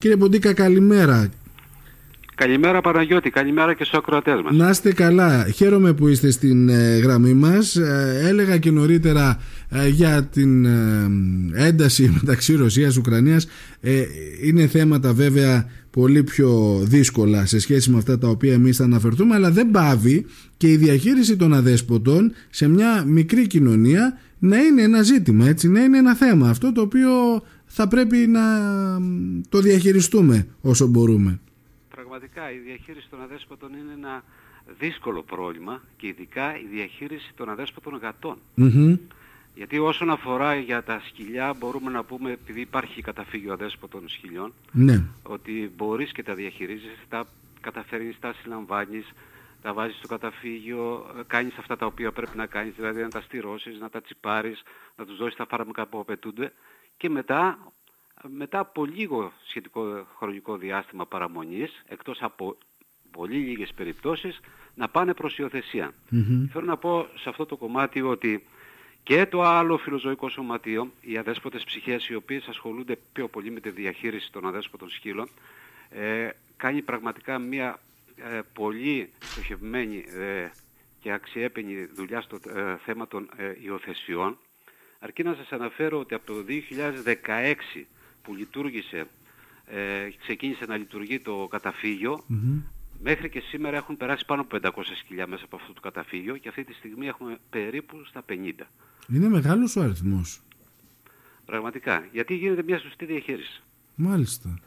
Κύριε Ποντίκα, καλημέρα. Καλημέρα Παναγιώτη, καλημέρα και στους ακροατές μας. Να είστε καλά. Χαίρομαι που είστε στην ε, γραμμή μας. Ε, έλεγα και νωρίτερα ε, για την ένταση μεταξύ Ρωσίας-Ουκρανίας. είναι θέματα βέβαια πολύ πιο δύσκολα σε σχέση με αυτά τα οποία εμείς θα αναφερθούμε, αλλά δεν πάβει και η διαχείριση των αδέσποτων σε μια μικρή κοινωνία να είναι ένα ζήτημα, έτσι, να είναι ένα θέμα. Αυτό το οποίο θα πρέπει να το διαχειριστούμε όσο μπορούμε. Πραγματικά η διαχείριση των αδέσποτων είναι ένα δύσκολο πρόβλημα και ειδικά η διαχείριση των αδέσποτων Γιατί όσον αφορά για τα σκυλιά μπορούμε να πούμε, επειδή υπάρχει καταφύγιο αδέσποτων σκυλιών, ναι. ότι μπορείς και τα διαχειρίζεις, τα καταφέρνεις, τα συλλαμβάνεις, τα βάζεις στο καταφύγιο, κάνεις αυτά τα οποία πρέπει να κάνεις, δηλαδή να τα στηρώσεις, να τα τσιπάρεις, να τους δώσεις τα φάρμακα που απαιτούνται και μετά, μετά από λίγο σχετικό χρονικό διάστημα παραμονής, εκτός από πολύ λίγες περιπτώσεις, να πάνε προς υιοθεσία. Θέλω να πω σε αυτό το κομμάτι ότι και το άλλο φιλοζωικό σωματείο, οι αδέσποτες ψυχές οι οποίες ασχολούνται πιο πολύ με τη διαχείριση των αδέσποτων σκύλων, ε, κάνει πραγματικά μια ε, πολύ στοχευμένη ε, και αξιέπαινη δουλειά στο ε, θέμα των ε, υιοθεσιών Αρκεί να σας αναφέρω ότι από το 2016 που λειτουργήσε, ε, ξεκίνησε να λειτουργεί το καταφυγιο μέχρι και σήμερα έχουν περάσει πάνω από 500 σκυλιά μέσα από αυτό το καταφύγιο και αυτή τη στιγμή έχουμε περίπου στα 50. Είναι μεγάλος ο αριθμός. Πραγματικά, γιατί γίνεται μια σωστή διαχείριση. Μάλιστα.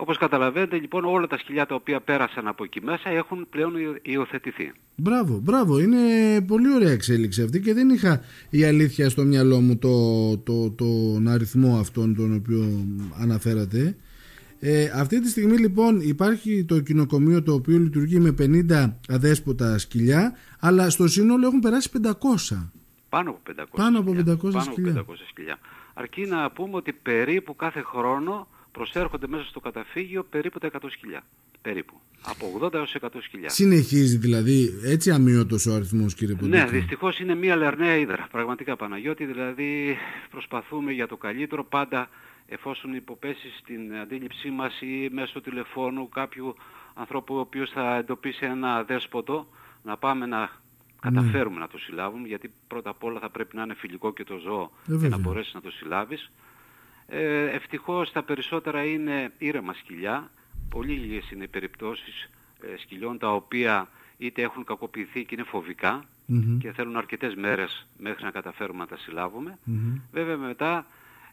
Όπως καταλαβαίνετε λοιπόν όλα τα σκυλιά τα οποία πέρασαν από εκεί μέσα έχουν πλέον υιοθετηθεί. Μπράβο, μπράβο. Είναι πολύ ωραία εξέλιξη αυτή και δεν είχα η αλήθεια στο μυαλό μου το, το, τον αριθμό αυτόν τον οποίο αναφέρατε. Ε, αυτή τη στιγμή λοιπόν υπάρχει το κοινοκομείο το οποίο λειτουργεί με 50 αδέσποτα σκυλιά αλλά στο σύνολο έχουν περάσει 500. Πάνω από 500, Πάνω από 500 σκυλιά. σκυλιά. Από 500 σκυλιά. Αρκεί να πούμε ότι περίπου κάθε χρόνο προσέρχονται μέσα στο καταφύγιο περίπου τα 100 σκυλιά. Περίπου. Από 80 έως 100 σκυλιά. Συνεχίζει δηλαδή έτσι αμύωτος ο αριθμός κύριε Ποντίκη. Ναι, δυστυχώς είναι μία λερναία ύδρα. Πραγματικά Παναγιώτη, δηλαδή προσπαθούμε για το καλύτερο πάντα εφόσον υποπέσει στην αντίληψή μας ή μέσω τηλεφώνου κάποιου ανθρώπου ο οποίος θα εντοπίσει ένα δέσποτο να πάμε να καταφέρουμε να το συλλάβουμε γιατί πρώτα απ' όλα θα πρέπει να είναι φιλικό και το ζώο ε, για να μπορέσεις να το συλλάβεις. Ε, ευτυχώς τα περισσότερα είναι ήρεμα σκυλιά. Πολύ λίγες είναι οι περιπτώσεις ε, σκυλιών τα οποία είτε έχουν κακοποιηθεί και είναι και θέλουν αρκετές μέρες μέχρι να καταφέρουμε να τα συλλάβουμε. Βέβαια μετά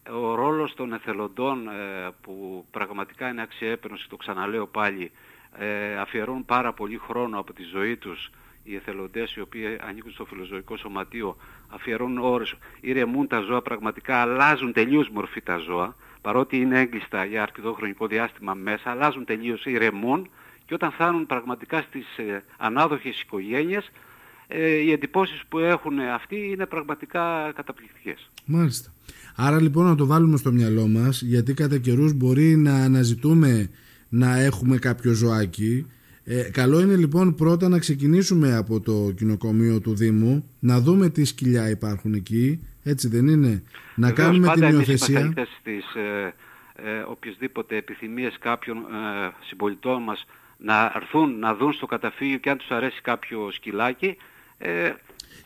ο ρόλος των εθελοντών ε, που πραγματικά είναι αξιέπαινος και το ξαναλέω πάλι ε, αφιερώνουν πάρα πολύ χρόνο από τη ζωή τους οι εθελοντές οι οποίοι ανήκουν στο φιλοζωικό σωματείο αφιερώνουν ώρες, ηρεμούν τα ζώα πραγματικά, αλλάζουν τελείως μορφή τα ζώα, παρότι είναι έγκλειστα για αρκετό χρονικό διάστημα μέσα, αλλάζουν τελείως, ηρεμούν και όταν φτάνουν πραγματικά στις ε, ανάδοχες οικογένειες, ε, οι εντυπώσεις που έχουν αυτοί είναι πραγματικά καταπληκτικές. Μάλιστα. Άρα λοιπόν να το βάλουμε στο μυαλό μας, γιατί κατά καιρούς μπορεί να αναζητούμε να έχουμε κάποιο ζωάκι, ε, καλό είναι λοιπόν πρώτα να ξεκινήσουμε από το κοινοκομείο του Δήμου, να δούμε τι σκυλιά υπάρχουν εκεί, έτσι δεν είναι, να Βεβαίως, κάνουμε πάντα την υιοθεσία. Εμείς είμαστε στις ε, ε, οποιασδήποτε επιθυμίες κάποιων ε, συμπολιτών μας να έρθουν να δουν στο καταφύγιο και αν τους αρέσει κάποιο σκυλάκι, ε,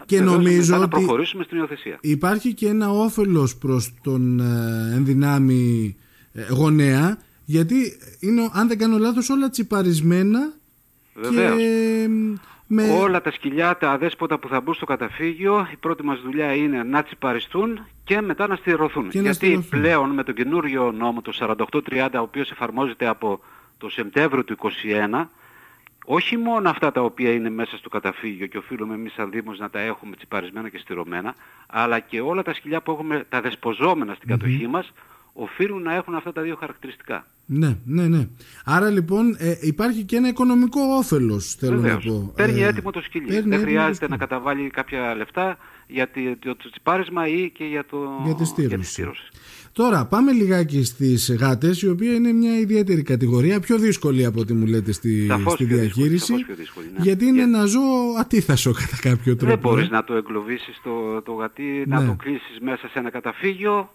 και νομίζω να ότι προχωρήσουμε στην υιοθεσία. Υπάρχει και ένα όφελος προς τον ε, ενδυνάμει ε, γονέα, γιατί είναι, αν δεν κάνω λάθος, όλα τσιπαρισμένα Βεβαίως. και με... Όλα τα σκυλιά, τα αδέσποτα που θα μπουν στο καταφύγιο, η πρώτη μας δουλειά είναι να τσιπαριστούν και μετά να στηρωθούν. Και να Γιατί στηρωθούν. πλέον με τον καινούριο νόμο, το 4830, ο οποίος εφαρμόζεται από το Σεπτέμβριο του 2021, όχι μόνο αυτά τα οποία είναι μέσα στο καταφύγιο και οφείλουμε εμείς σαν Δήμος να τα έχουμε τσιπαρισμένα και στηρωμένα, αλλά και όλα τα σκυλιά που έχουμε, τα δεσποζόμενα στην κατοχή μας, οφείλουν να έχουν αυτά τα δύο χαρακτηριστικά. Ναι, ναι, ναι. Άρα λοιπόν ε, υπάρχει και ένα οικονομικό όφελος, θέλω Βεβαίως. να πω. Παίρνει Ε, έτοιμο το σκυλί. παίρνει Δεν έτοιμο το χρειάζεται σκυλί. να καταβάλει κάποια λεφτά για, τη, το, το τσιπάρισμα ή και για, το, Για τη στήρωση. τη στήρωση. Τώρα πάμε λιγάκι στις γάτες η οποία είναι μια ιδιαίτερη κατηγορία πιο δύσκολη από ό,τι μου λέτε στη, Σαφώς στη πιο δύσκολη, διαχείριση σαφώς πιο δύσκολη, ναι. γιατί είναι ένα ζώο ατίθασο κατά κάποιο τρόπο. Δεν μπορείς ε. να το εγκλωβίσεις το, το γατί, Ναι. να το κλείσεις μέσα σε ένα καταφύγιο.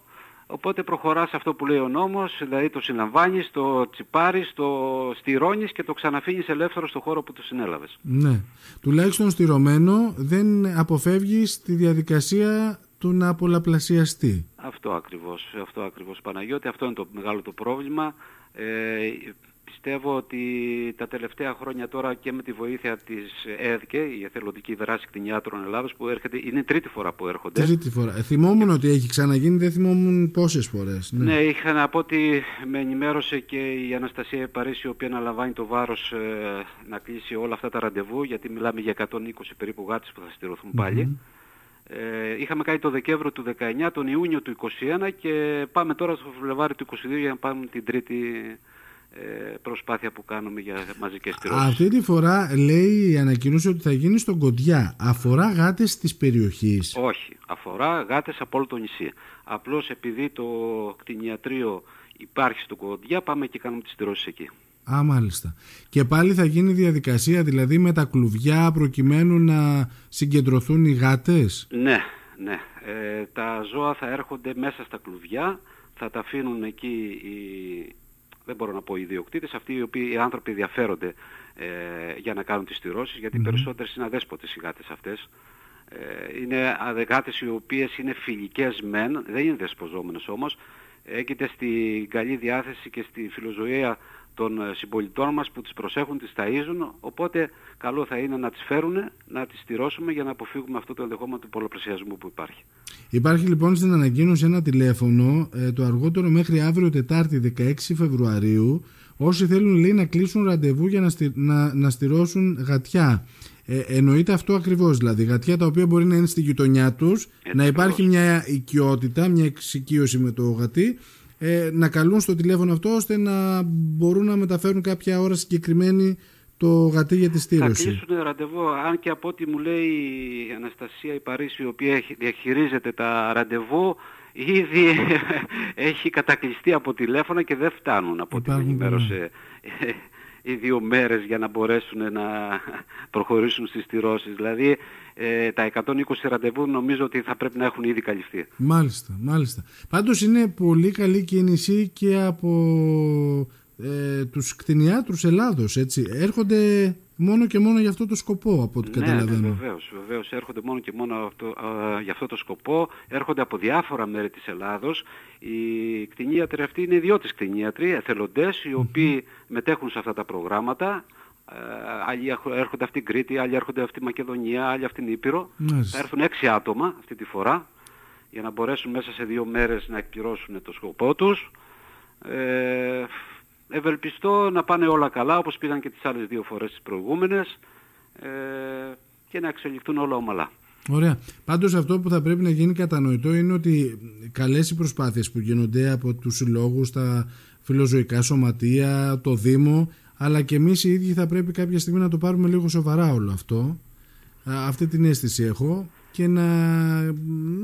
Οπότε προχωράς αυτό που λέει ο νόμος, δηλαδή το συλλαμβάνεις, το τσιπάρεις, το στηρώνεις και το ξαναφύγεις ελεύθερο στο χώρο που το συνέλαβες. Ναι. Τουλάχιστον στηρωμένο δεν αποφεύγεις τη διαδικασία του να πολλαπλασιαστεί. Αυτό ακριβώς, αυτό ακριβώς Παναγιώτη, αυτό είναι το μεγάλο το πρόβλημα. Ε, πιστεύω ότι τα τελευταία χρόνια τώρα και με τη βοήθεια της ΕΔΚΕ, η Εθελοντική Δράση Κτηνιάτρων Ελλάδος, που έρχεται, είναι τρίτη φορά που έρχονται. Τρίτη φορά. Ε, θυμόμουν ότι έχει ξαναγίνει, δεν θυμόμουν πόσες φορές. Ναι, ναι είχα να πω ότι με ενημέρωσε και η Αναστασία Παρίσι, η οποία αναλαμβάνει το βάρος ε, να κλείσει όλα αυτά τα ραντεβού, γιατί μιλάμε για 120 περίπου γάτες που θα στηρωθούν πάλι. Ε, είχαμε κάνει το Δεκέμβριο του 19, τον Ιούνιο του 21 και πάμε τώρα στο Φλεβάρι του 22 για να πάμε την τρίτη ε, προσπάθεια που κάνουμε για μαζικές στηρώσεις. Αυτή τη φορά λέει η ανακοίνωση ότι θα γίνει στον Κοντιά. Αφορά γάτες της περιοχής. Όχι, αφορά γάτες από όλο το νησί. Απλώς επειδή το κτηνιατρίο υπάρχει στον Κοντιά πάμε και κάνουμε τις στηρώσεις εκεί. Α, μάλιστα. Και πάλι θα γίνει διαδικασία δηλαδή με τα κλουβιά προκειμένου να συγκεντρωθούν οι γάτες; Ναι, ναι. Ε, τα ζώα θα έρχονται μέσα στα κλουβιά, θα τα αφήνουν εκεί οι, δεν μπορώ να πω οι ιδιοκτήτες, αυτοί οι οποίοι οι άνθρωποι ενδιαφέρονται ε, για να κάνουν τις στηρώσεις, γιατί mm-hmm. περισσότερες είναι αδέσποτες οι γάτες αυτές. Ε, είναι γάτες οι οποίες είναι φιλικές μεν, δεν είναι δεσποζόμενες όμως, έγκυται στη καλή διάθεση και στη φιλοζωία των ε, συμπολιτών μας που τις προσέχουν, τις ταΐζουν, οπότε καλό θα είναι να τις φέρουν, να τις στηρώσουμε για να αποφύγουμε αυτό το ενδεχόμενο του πολλαπλασιασμού που υπάρχει. Υπάρχει λοιπόν στην ανακοίνωση ένα τηλέφωνο, ε, το αργότερο μέχρι αύριο Τετάρτη 16 Φεβρουαρίου, όσοι θέλουν λέει να κλείσουν ραντεβού για να, να, να στηρώσουν γατιά. Ε, εννοείται αυτό ακριβώς, δηλαδή γατιά τα οποία μπορεί να είναι στη γειτονιά τους, να υπάρχει μια οικειότητα, μια εξοικείωση με το γατί ε, να καλούν στο τηλέφωνο αυτό ώστε να μπορούν να μεταφέρουν κάποια ώρα συγκεκριμένη το γατί για τη στήρωση. Θα κλείσουν ραντεβού, αν και από ό,τι μου λέει η Αναστασία η Παρίσι, η οποία διαχειρίζεται τα ραντεβού, ήδη έχει κατακλειστεί από τηλέφωνα και δεν φτάνουν από ό,τι με ενημέρωσε οι δύο μέρες για να μπορέσουν να προχωρήσουν στις στηρώσεις. Δηλαδή ε, τα 120 ραντεβού νομίζω ότι θα πρέπει να έχουν ήδη καλυφθεί. Μάλιστα, μάλιστα. Πάντως είναι πολύ καλή κίνηση και από ε, τους κτηνιάτρους Ελλάδος, έτσι. Έρχονται μόνο και μόνο για αυτό το σκοπό, από ό,τι ναι, καταλαβαίνω. Ναι, βεβαίως, βεβαίως. Έρχονται μόνο και μόνο αυτό, για αυτό το σκοπό. Έρχονται από διάφορα μέρη της Ελλάδος. Οι κτηνίατροι αυτοί είναι ιδιώτες κτηνίατροι, εθελοντές, οι οποίοι μετέχουν σε αυτά τα προγράμματα. Ε, άλλοι έρχονται αυτή την Κρήτη, άλλοι έρχονται αυτή τη Μακεδονία, άλλοι αυτή την Ήπειρο. Θα έρθουν έξι άτομα αυτή τη φορά για να μπορέσουν μέσα σε δύο μέρες να εκπληρώσουν το σκοπό τους. Ε, ευελπιστώ να πάνε όλα καλά όπως πήγαν και τις άλλες δύο φορές τις προηγούμενες ε, και να εξελιχθούν όλα ομαλά. Ωραία. Πάντως αυτό που θα πρέπει να γίνει κατανοητό είναι ότι καλές οι προσπάθειες που γίνονται από τους συλλόγους, τα φιλοζωικά σωματεία, το Δήμο αλλά και εμείς οι ίδιοι θα πρέπει κάποια στιγμή να το πάρουμε λίγο σοβαρά όλο αυτό. Αυτή την αίσθηση έχω και να,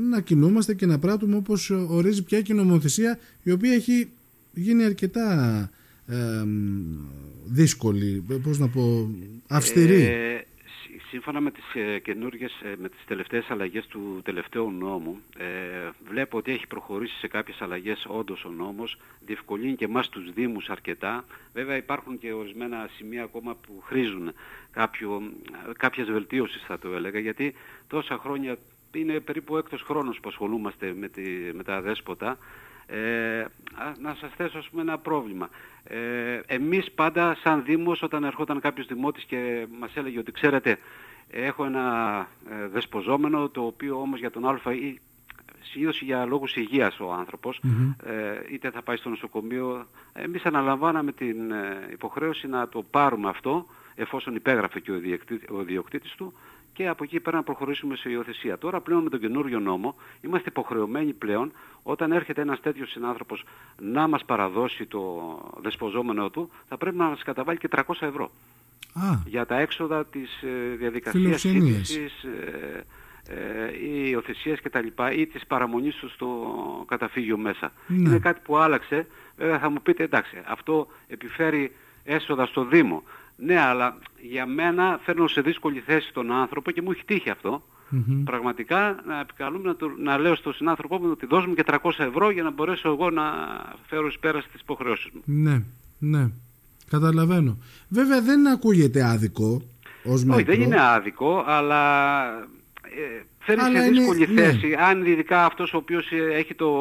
να κινούμαστε και να πράττουμε όπως ορίζει πια και η νομοθεσία η οποία έχει γίνει αρκετά ε, δύσκολη, πώς να πω, αυστηρή. Ε, σύμφωνα με τις ε, καινούργιες, ε, με τις τελευταίες αλλαγές του τελευταίου νόμου, ε, βλέπω ότι έχει προχωρήσει σε κάποιες αλλαγές όντως ο νόμος, διευκολύνει και εμάς τους Δήμους αρκετά. Βέβαια υπάρχουν και ορισμένα σημεία ακόμα που χρήζουν κάποιο, κάποιες βελτίωσεις θα το έλεγα, γιατί τόσα χρόνια είναι περίπου έκτος χρόνος που ασχολούμαστε με, τη, με τα δέσποτα ε, να σας θέσω ας πούμε ένα πρόβλημα. Ε, εμείς πάντα σαν Δήμος όταν ερχόταν κάποιος δημότης και μας έλεγε ότι ξέρετε έχω ένα ε, δεσποζόμενο το οποίο όμως για τον Α ή συνήθως για λόγους υγείας ο άνθρωπος ε, είτε θα πάει στο νοσοκομείο εμείς αναλαμβάναμε την ε, υποχρέωση να το πάρουμε αυτό εφόσον υπέγραφε και ο διοκτήτης του και από εκεί πέρα να προχωρήσουμε σε υιοθεσία. Τώρα πλέον με τον καινούριο νόμο είμαστε υποχρεωμένοι πλέον όταν έρχεται ένας τέτοιος συνάνθρωπος να μας παραδώσει το δεσποζόμενο του θα πρέπει να μας καταβάλει και 300 ευρώ. Α. Για τα έξοδα της ε, διαδικασίας σύντησης, ε, ε, ή υιοθεσίας και τα λοιπά ή της παραμονής του στο καταφύγιο μέσα. Ναι. Είναι κάτι που άλλαξε. Βέβαια θα μου πείτε εντάξει αυτό επιφέρει έσοδα στο Δήμο. Ναι, αλλά για μένα φέρνω σε δύσκολη θέση τον άνθρωπο και μου έχει τύχει αυτό. πραγματικά να επικαλούμε να, να λέω στον συνάνθρωπό μου ότι δώσ' μου και 300 ευρώ για να μπορέσω εγώ να φέρω εις πέρα στις υποχρεώσεις μου. Ναι, ναι. Καταλαβαίνω. Βέβαια δεν ακούγεται άδικο ως μέτρο. Όχι, δεν είναι άδικο, αλλά ε, φέρνει σε δύσκολη ναι. θέση. Αν ειδικά αυτός ο οποίος ε, έχει το,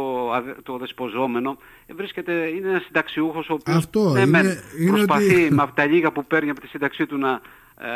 το δεσποζόμενο ε, βρίσκεται, είναι ένας συνταξιούχος ο οποίος Αυτό, ναι, είναι, προσπαθεί με αυτά τα λίγα που παίρνει από τη σύνταξή του να, ε,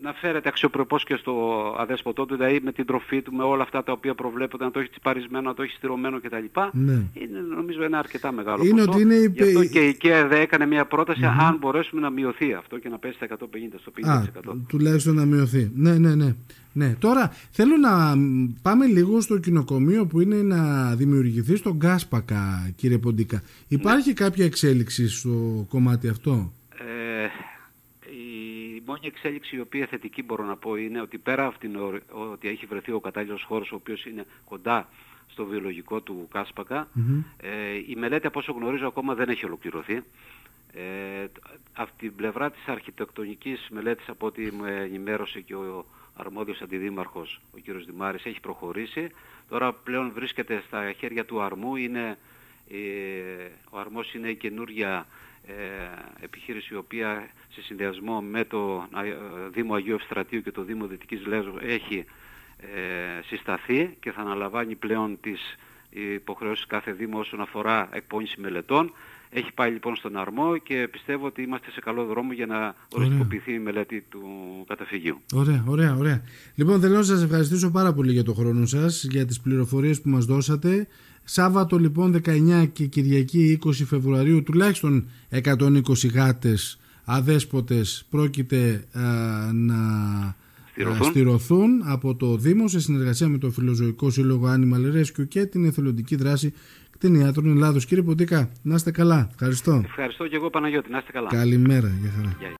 να φέρεται αξιοπρεπώς και στο αδέσποτό του, δηλαδή με την τροφή του, με όλα αυτά τα οποία προβλέπονται, να το έχει τσιπαρισμένο, να το έχει στηρωμένο κτλ. Ναι. Είναι, νομίζω ένα αρκετά μεγάλο είναι ποσό. Ότι είναι Γι' αυτό και η ΚΕΔ έκανε μια πρόταση mm-hmm. αν μπορέσουμε να μειωθεί αυτό και να πέσει στα 150, στο 50%. Α, τουλάχιστον να μειωθεί. Ναι, ναι, ναι. Ναι, τώρα θέλω να πάμε λίγο στο κοινοκομείο που είναι να δημιουργηθεί στον Γκάσπακα, κύριε Ποντίκα. Υπάρχει ναι. κάποια εξέλιξη στο κομμάτι αυτό; Μόνη εξέλιξη η οποία θετική μπορώ να πω είναι ότι πέρα από την, ότι έχει βρεθεί ο κατάλληλος χώρος ο οποίος είναι κοντά στο βιολογικό του κασπακα ε, η μελέτη από όσο γνωρίζω ακόμα δεν έχει ολοκληρωθεί. Ε, από την πλευρά της αρχιτεκτονικής μελέτης από ό,τι με ενημέρωσε και ο αρμόδιος αντιδήμαρχος ο κύριος Δημάρης έχει προχωρήσει. Τώρα πλέον βρίσκεται στα χέρια του αρμού, είναι, ε, ο αρμός είναι η καινούργια ε, επιχείρηση η οποία σε συνδυασμό με το ε, Δήμο Αγίου Ευστρατείου και το Δήμο Δυτικής Λέσβου έχει ε, συσταθεί και θα αναλαμβάνει πλέον τις υποχρεώσεις κάθε Δήμο όσον αφορά εκπόνηση μελετών. Έχει πάει λοιπόν στον αρμό και πιστεύω ότι είμαστε σε καλό δρόμο για να οριστικοποιηθεί η μελέτη του καταφυγίου. Ωραία, ωραία, ωραία. Λοιπόν, θέλω να σας ευχαριστήσω πάρα πολύ για το χρόνο σας, για τις πληροφορίες που μας δώσατε. Σάββατο λοιπόν 19 και Κυριακή 20 Φεβρουαρίου τουλάχιστον 120 γάτες αδέσποτες πρόκειται να στηρωθούν. από το Δήμο σε συνεργασία με το Φιλοζωικό Σύλλογο Animal Rescue και την εθελοντική δράση κτηνιάτρων Ελλάδος. Κύριε Ποντίκα, να είστε καλά. Ευχαριστώ. Ευχαριστώ και εγώ Παναγιώτη. Να είστε καλά. Καλημέρα. Γεια χαρά.